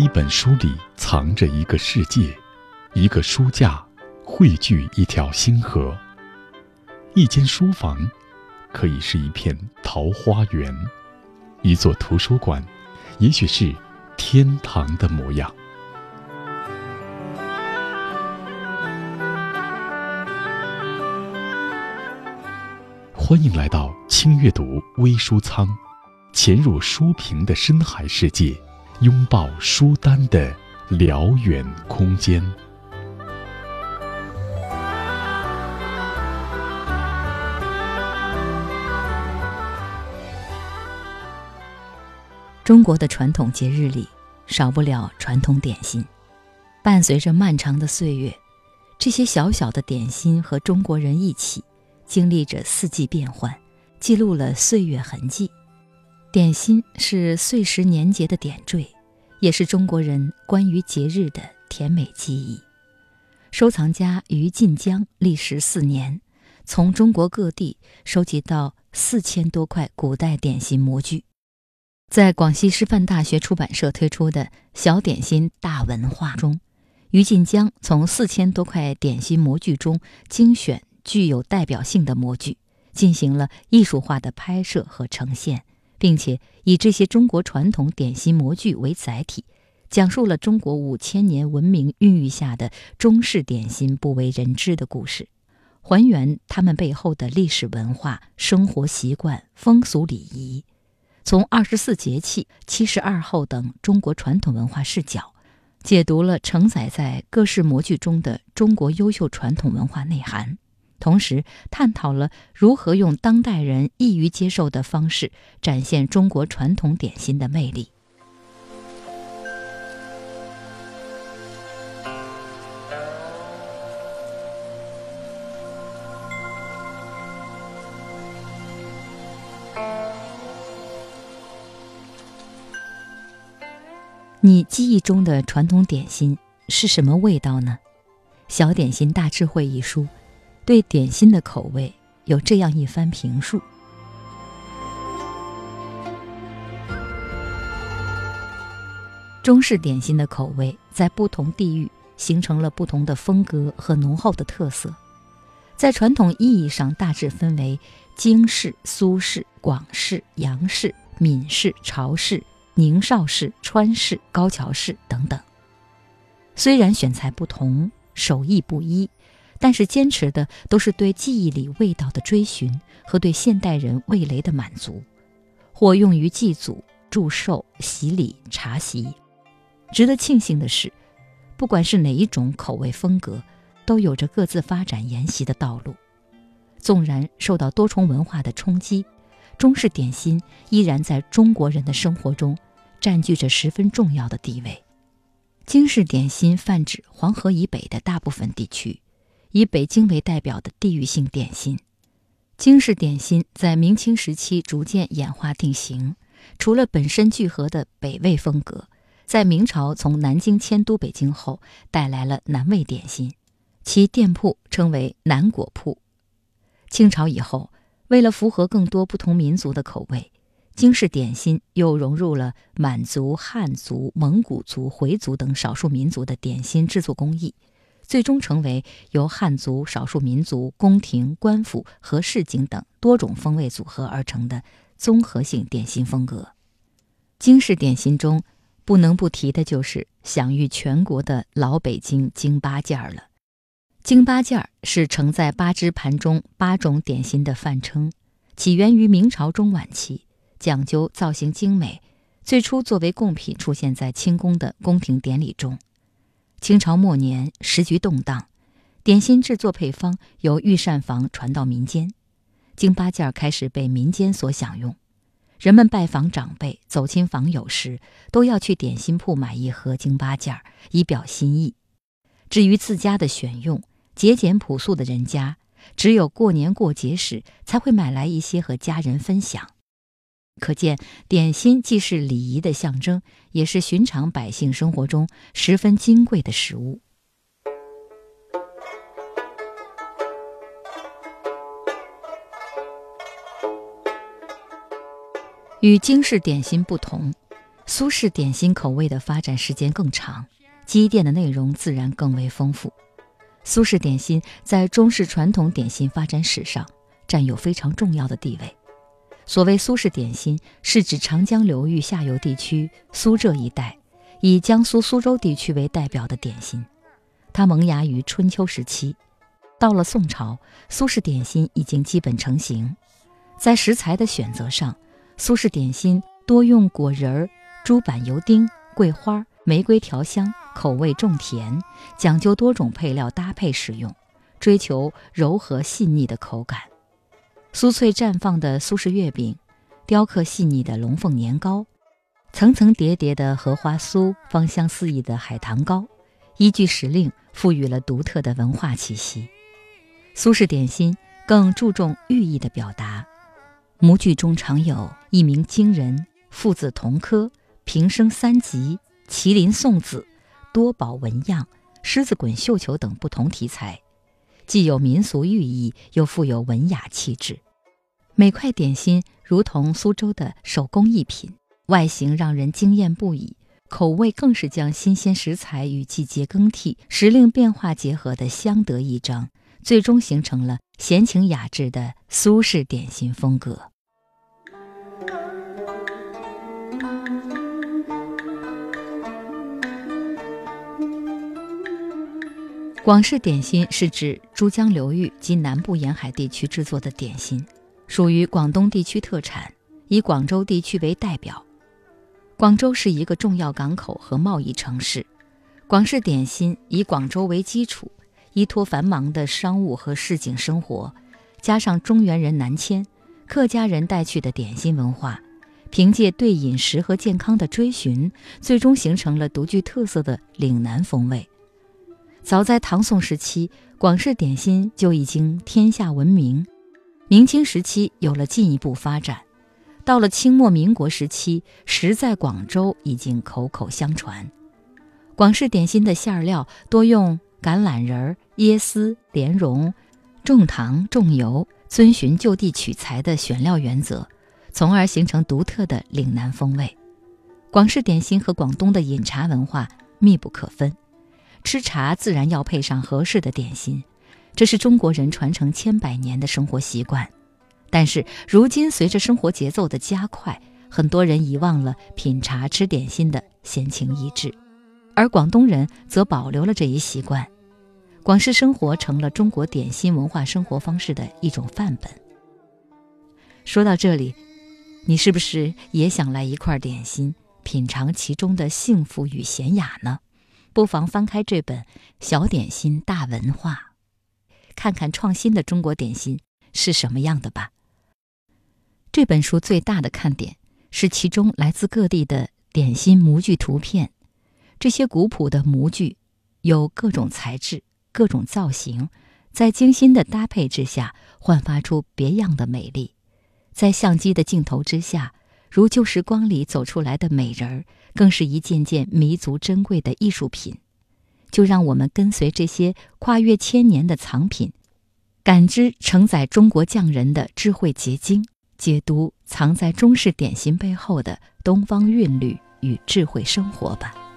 一本书里藏着一个世界，一个书架汇聚一条星河。一间书房，可以是一片桃花源；一座图书馆，也许是天堂的模样。欢迎来到轻阅读微书仓，潜入书评的深海世界，拥抱书单的辽远空间。中国的传统节日里，少不了传统点心。伴随着漫长的岁月，这些小小的点心和中国人一起。经历着四季变换，记录了岁月痕迹。点心是岁时年节的点缀，也是中国人关于节日的甜美记忆。收藏家于晋江历时四年，从中国各地收集到四千多块古代点心模具。在广西师范大学出版社推出的小点心大文化中，于晋江从四千多块点心模具中精选。具有代表性的模具，进行了艺术化的拍摄和呈现，并且以这些中国传统点心模具为载体，讲述了中国五千年文明孕育下的中式点心不为人知的故事，还原他们背后的历史文化、生活习惯、风俗礼仪，从二十四节气、七十二候等中国传统文化视角，解读了承载在各式模具中的中国优秀传统文化内涵。同时，探讨了如何用当代人易于接受的方式展现中国传统点心的魅力。你记忆中的传统点心是什么味道呢？《小点心大智慧》一书。对点心的口味有这样一番评述：中式点心的口味在不同地域形成了不同的风格和浓厚的特色，在传统意义上大致分为京式、苏式、广式、洋式、闽式、潮式、宁绍式、川式、高桥式等等。虽然选材不同，手艺不一。但是坚持的都是对记忆里味道的追寻和对现代人味蕾的满足，或用于祭祖、祝寿、洗礼、茶席。值得庆幸的是，不管是哪一种口味风格，都有着各自发展沿袭的道路。纵然受到多重文化的冲击，中式点心依然在中国人的生活中占据着十分重要的地位。京式点心泛指黄河以北的大部分地区。以北京为代表的地域性点心，京式点心在明清时期逐渐演化定型。除了本身聚合的北魏风格，在明朝从南京迁都北京后，带来了南味点心，其店铺称为南果铺。清朝以后，为了符合更多不同民族的口味，京式点心又融入了满族、汉族、蒙古族、回族等少数民族的点心制作工艺。最终成为由汉族、少数民族、宫廷、官府和市井等多种风味组合而成的综合性点心风格。京式点心中不能不提的就是享誉全国的老北京京八件儿了。京八件儿是盛在八只盘中八种点心的泛称，起源于明朝中晚期，讲究造型精美，最初作为贡品出现在清宫的宫廷典礼中。清朝末年，时局动荡，点心制作配方由御膳房传到民间，京八件开始被民间所享用。人们拜访长辈、走亲访友时，都要去点心铺买一盒京八件，以表心意。至于自家的选用，节俭朴素的人家，只有过年过节时才会买来一些和家人分享。可见，点心既是礼仪的象征，也是寻常百姓生活中十分金贵的食物。与京式点心不同，苏式点心口味的发展时间更长，积淀的内容自然更为丰富。苏式点心在中式传统点心发展史上占有非常重要的地位。所谓苏式点心，是指长江流域下游地区苏浙一带，以江苏苏州地区为代表的点心。它萌芽于春秋时期，到了宋朝，苏式点心已经基本成型。在食材的选择上，苏式点心多用果仁儿。猪板油丁、桂花、玫瑰调香，口味重甜，讲究多种配料搭配使用，追求柔和细腻的口感。酥脆绽放的苏式月饼，雕刻细腻的龙凤年糕，层层叠叠的荷花酥，芳香四溢的海棠糕，依据时令赋予了独特的文化气息。苏式点心更注重寓意的表达，模具中常有一鸣惊人、父子同科。平生三吉、麒麟送子、多宝纹样、狮子滚绣球等不同题材，既有民俗寓意，又富有文雅气质。每块点心如同苏州的手工艺品，外形让人惊艳不已，口味更是将新鲜食材与季节更替、时令变化结合的相得益彰，最终形成了闲情雅致的苏式点心风格。广式点心是指珠江流域及南部沿海地区制作的点心，属于广东地区特产，以广州地区为代表。广州是一个重要港口和贸易城市，广式点心以广州为基础，依托繁忙的商务和市井生活，加上中原人南迁、客家人带去的点心文化，凭借对饮食和健康的追寻，最终形成了独具特色的岭南风味。早在唐宋时期，广式点心就已经天下闻名。明清时期有了进一步发展，到了清末民国时期，食在广州已经口口相传。广式点心的馅料多用橄榄仁、椰丝、莲蓉，重糖重油，遵循就地取材的选料原则，从而形成独特的岭南风味。广式点心和广东的饮茶文化密不可分。吃茶自然要配上合适的点心，这是中国人传承千百年的生活习惯。但是如今随着生活节奏的加快，很多人遗忘了品茶吃点心的闲情逸致，而广东人则保留了这一习惯。广式生活成了中国点心文化生活方式的一种范本。说到这里，你是不是也想来一块点心，品尝其中的幸福与娴雅呢？不妨翻开这本《小点心大文化》，看看创新的中国点心是什么样的吧。这本书最大的看点是其中来自各地的点心模具图片。这些古朴的模具有各种材质、各种造型，在精心的搭配之下，焕发出别样的美丽。在相机的镜头之下。如旧时光里走出来的美人儿，更是一件件弥足珍贵的艺术品。就让我们跟随这些跨越千年的藏品，感知承载中国匠人的智慧结晶，解读藏在中式点心背后的东方韵律与智慧生活吧。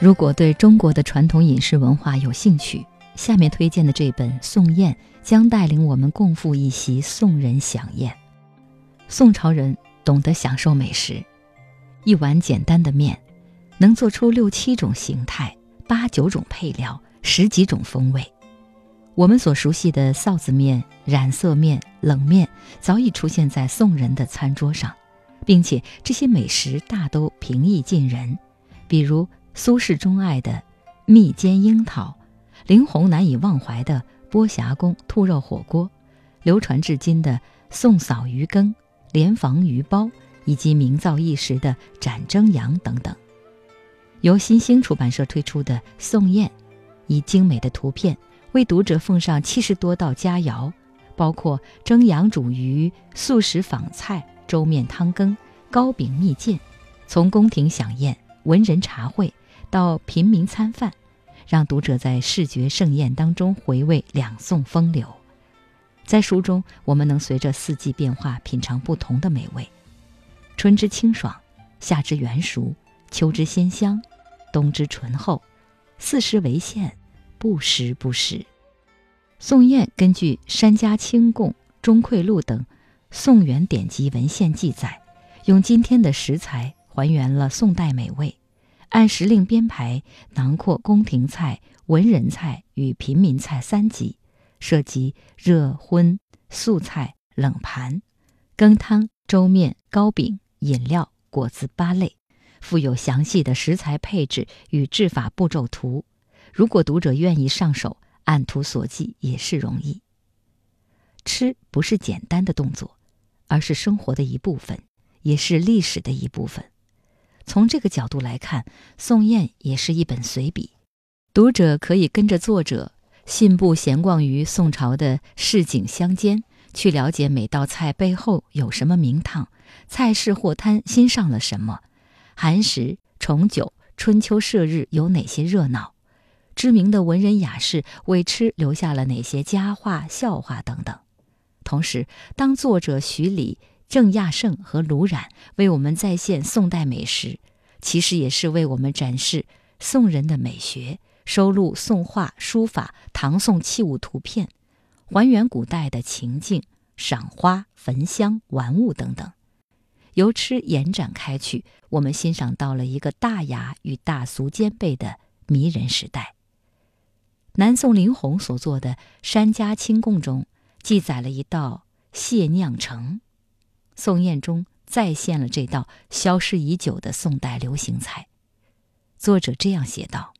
如果对中国的传统饮食文化有兴趣，下面推荐的这本《宋宴》将带领我们共赴一席宋人享宴。宋朝人懂得享受美食，一碗简单的面，能做出六七种形态、八九种配料、十几种风味。我们所熟悉的臊子面、染色面、冷面，早已出现在宋人的餐桌上，并且这些美食大都平易近人，比如。苏轼钟爱的蜜煎樱桃，林红难以忘怀的波霞宫兔肉火锅，流传至今的宋嫂鱼羹、莲房鱼包以及名噪一时的斩蒸羊等等。由新兴出版社推出的《宋宴》，以精美的图片为读者奉上七十多道佳肴，包括蒸羊煮鱼、素食仿菜、粥面汤羹、糕饼蜜饯，从宫廷飨宴、文人茶会到平民餐饭，让读者在视觉盛宴当中回味两宋风流。在书中，我们能随着四季变化品尝不同的美味：春之清爽，夏之圆熟，秋之鲜香。冬之醇厚，四时为限，不时不食。宋宴根据《山家清供》《钟馗录》等宋元典籍文献记载，用今天的食材还原了宋代美味，按时令编排，囊括宫廷菜、文人菜与平民菜三级，涉及热荤、素菜、冷盘、羹汤、粥面、糕饼、饮料、果子八类。附有详细的食材配置与制法步骤图，如果读者愿意上手，按图索骥也是容易。吃不是简单的动作，而是生活的一部分，也是历史的一部分。从这个角度来看，《宋宴》也是一本随笔，读者可以跟着作者信步闲逛于宋朝的市井乡间，去了解每道菜背后有什么名堂，菜市货摊新上了什么。寒食、重九、春秋射日有哪些热闹？知名的文人雅士为吃留下了哪些佳话、笑话等等。同时，当作者徐礼、郑亚胜和卢冉为我们再现宋代美食，其实也是为我们展示宋人的美学，收录宋画、书法、唐宋器物图片，还原古代的情境、赏花、焚香、玩物等等。由吃延展开去，我们欣赏到了一个大雅与大俗兼备的迷人时代。南宋林洪所作的《山家清供》中记载了一道蟹酿橙，宋宴中再现了这道消失已久的宋代流行菜。作者这样写道：“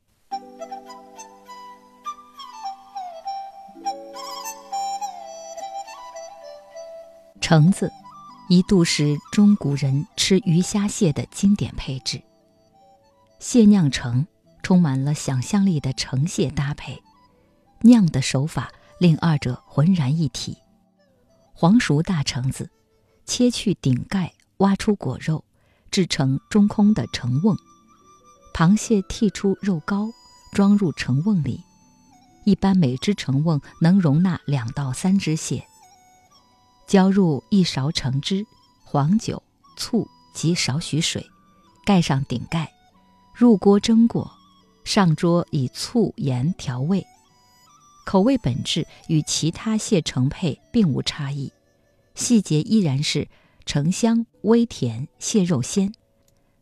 橙子。”一度是中古人吃鱼虾蟹的经典配置。蟹酿橙充满了想象力的橙蟹搭配，酿的手法令二者浑然一体。黄熟大橙子，切去顶盖，挖出果肉，制成中空的橙瓮。螃蟹剔出肉膏，装入橙瓮里。一般每只橙瓮能容纳两到三只蟹。浇入一勺橙汁、黄酒、醋及少许水，盖上顶盖，入锅蒸过，上桌以醋盐调味。口味本质与其他蟹成配并无差异，细节依然是橙香微甜，蟹肉鲜，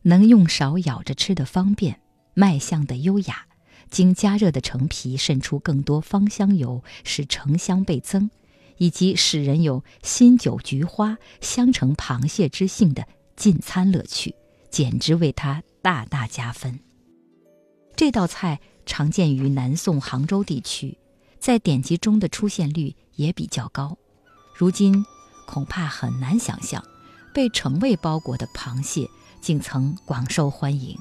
能用勺舀着吃的方便，卖相的优雅。经加热的橙皮渗出更多芳香油，使橙香倍增。以及使人有新酒菊花香橙螃蟹之性的进餐乐趣，简直为它大大加分。这道菜常见于南宋杭州地区，在典籍中的出现率也比较高。如今恐怕很难想象，被橙味包裹的螃蟹竟曾广受欢迎。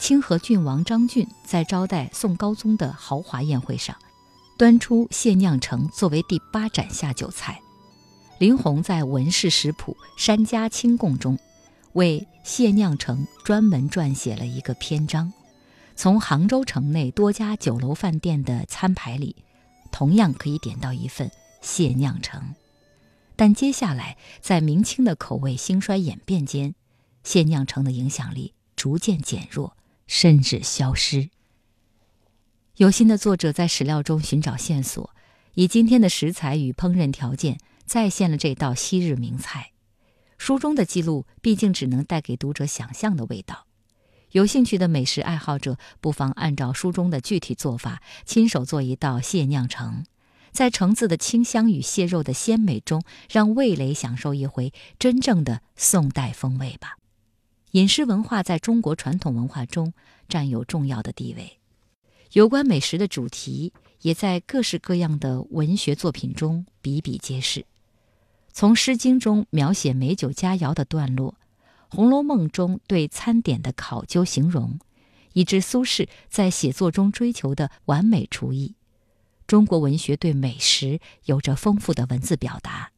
清河郡王张俊在招待宋高宗的豪华宴会上。端出蟹酿橙作为第八盏下酒菜，林洪在《文氏食谱·山家清供》中，为蟹酿橙专门撰写了一个篇章。从杭州城内多家酒楼饭店的餐牌里，同样可以点到一份蟹酿橙。但接下来，在明清的口味兴衰演变间，蟹酿橙的影响力逐渐减弱，甚至消失。有心的作者在史料中寻找线索，以今天的食材与烹饪条件再现了这道昔日名菜。书中的记录毕竟只能带给读者想象的味道。有兴趣的美食爱好者不妨按照书中的具体做法，亲手做一道蟹酿橙，在橙子的清香与蟹肉的鲜美中，让味蕾享受一回真正的宋代风味吧。饮食文化在中国传统文化中占有重要的地位。有关美食的主题也在各式各样的文学作品中比比皆是。从《诗经》中描写美酒佳肴的段落，《红楼梦》中对餐点的考究形容，以致苏轼在写作中追求的完美厨艺，中国文学对美食有着丰富的文字表达，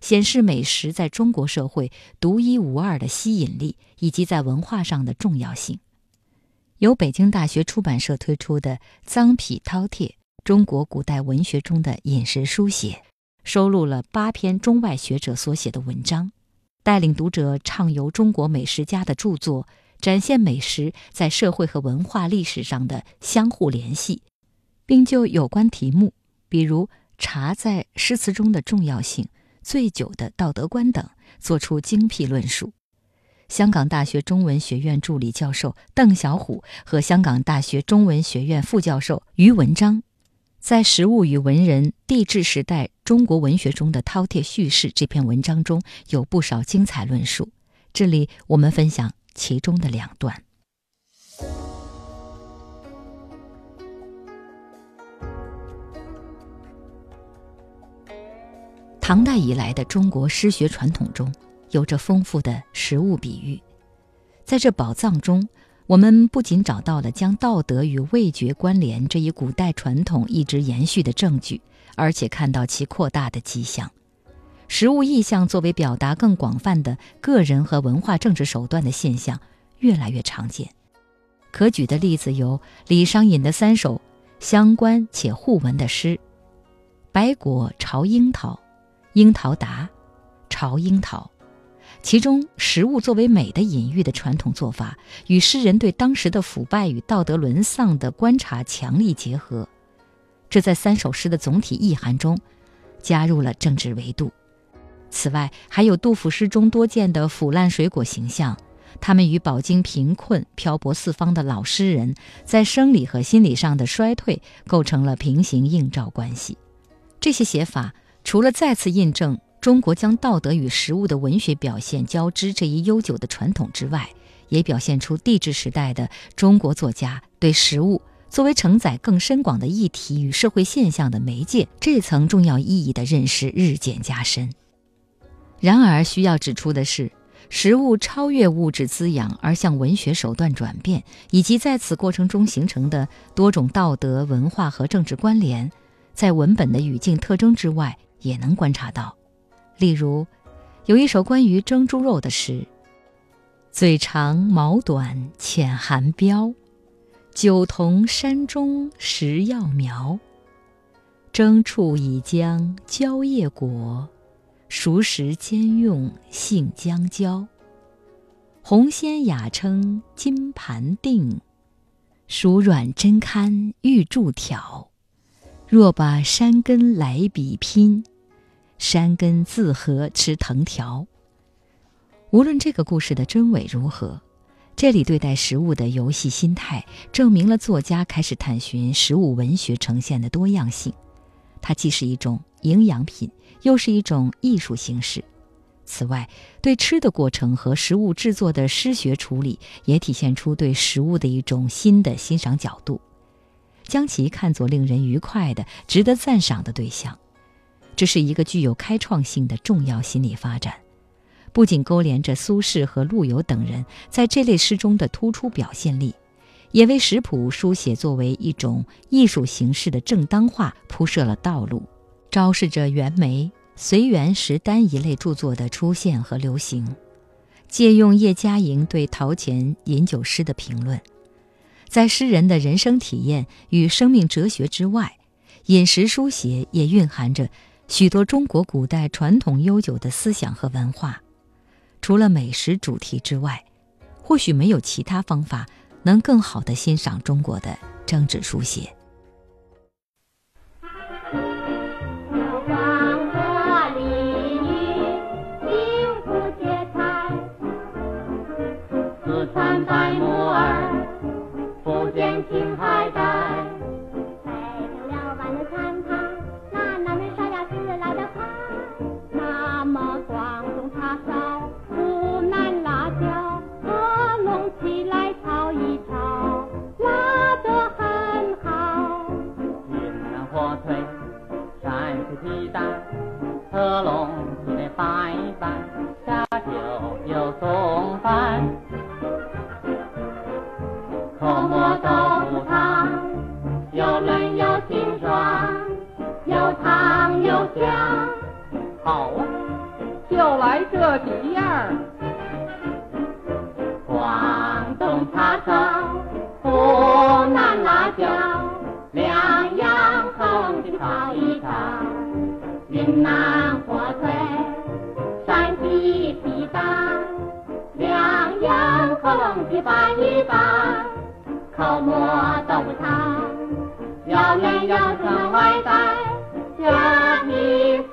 显示美食在中国社会独一无二的吸引力以及在文化上的重要性。由北京大学出版社推出的《臧否饕餮：中国古代文学中的饮食书写》，收录了八篇中外学者所写的文章，带领读者畅游中国美食家的著作，展现美食在社会和文化历史上的相互联系，并就有关题目，比如茶在诗词中的重要性、醉酒的道德观等，作出精辟论述。香港大学中文学院助理教授邓小虎和香港大学中文学院副教授于文章，在《食物与文人：地质时代中国文学中的饕餮叙事》这篇文章中有不少精彩论述。这里我们分享其中的两段。唐代以来的中国诗学传统中。有着丰富的食物比喻，在这宝藏中，我们不仅找到了将道德与味觉关联这一古代传统一直延续的证据，而且看到其扩大的迹象。食物意象作为表达更广泛的个人和文化政治手段的现象越来越常见。可举的例子有李商隐的三首相关且互文的诗：“白果朝樱桃，樱桃达，朝樱桃。”其中，食物作为美的隐喻的传统做法，与诗人对当时的腐败与道德沦丧的观察强力结合，这在三首诗的总体意涵中，加入了政治维度。此外，还有杜甫诗中多见的腐烂水果形象，他们与饱经贫困、漂泊四方的老诗人在生理和心理上的衰退构成了平行映照关系。这些写法除了再次印证。中国将道德与食物的文学表现交织这一悠久的传统之外，也表现出帝制时代的中国作家对食物作为承载更深广的议题与社会现象的媒介这层重要意义的认识日渐加深。然而，需要指出的是，食物超越物质滋养而向文学手段转变，以及在此过程中形成的多种道德、文化和政治关联，在文本的语境特征之外，也能观察到。例如，有一首关于蒸猪肉的诗：“嘴长毛短浅含膘，酒同山中食药苗。蒸处已将蕉叶裹，熟时兼用杏浆浇。红鲜雅称金盘定，熟软真堪玉柱挑。若把山根来比拼。”山根自合吃藤条。无论这个故事的真伪如何，这里对待食物的游戏心态，证明了作家开始探寻食物文学呈现的多样性。它既是一种营养品，又是一种艺术形式。此外，对吃的过程和食物制作的诗学处理，也体现出对食物的一种新的欣赏角度，将其看作令人愉快的、值得赞赏的对象。这是一个具有开创性的重要心理发展，不仅勾连着苏轼和陆游等人在这类诗中的突出表现力，也为食谱书写作为一种艺术形式的正当化铺设了道路，昭示着袁枚、随园食单一类著作的出现和流行。借用叶嘉莹对陶潜饮酒诗的评论，在诗人的人生体验与生命哲学之外，饮食书写也蕴含着许多中国古代传统悠久的思想和文化，除了美食主题之外，或许没有其他方法能更好的欣赏中国的政治书写。自三块木二。个鼻儿，广东叉烧，湖南辣椒，两样混的炒一炒；云南火腿，山西皮蛋，两样混的拌一拌；口蘑豆腐汤，要面要软外带加皮。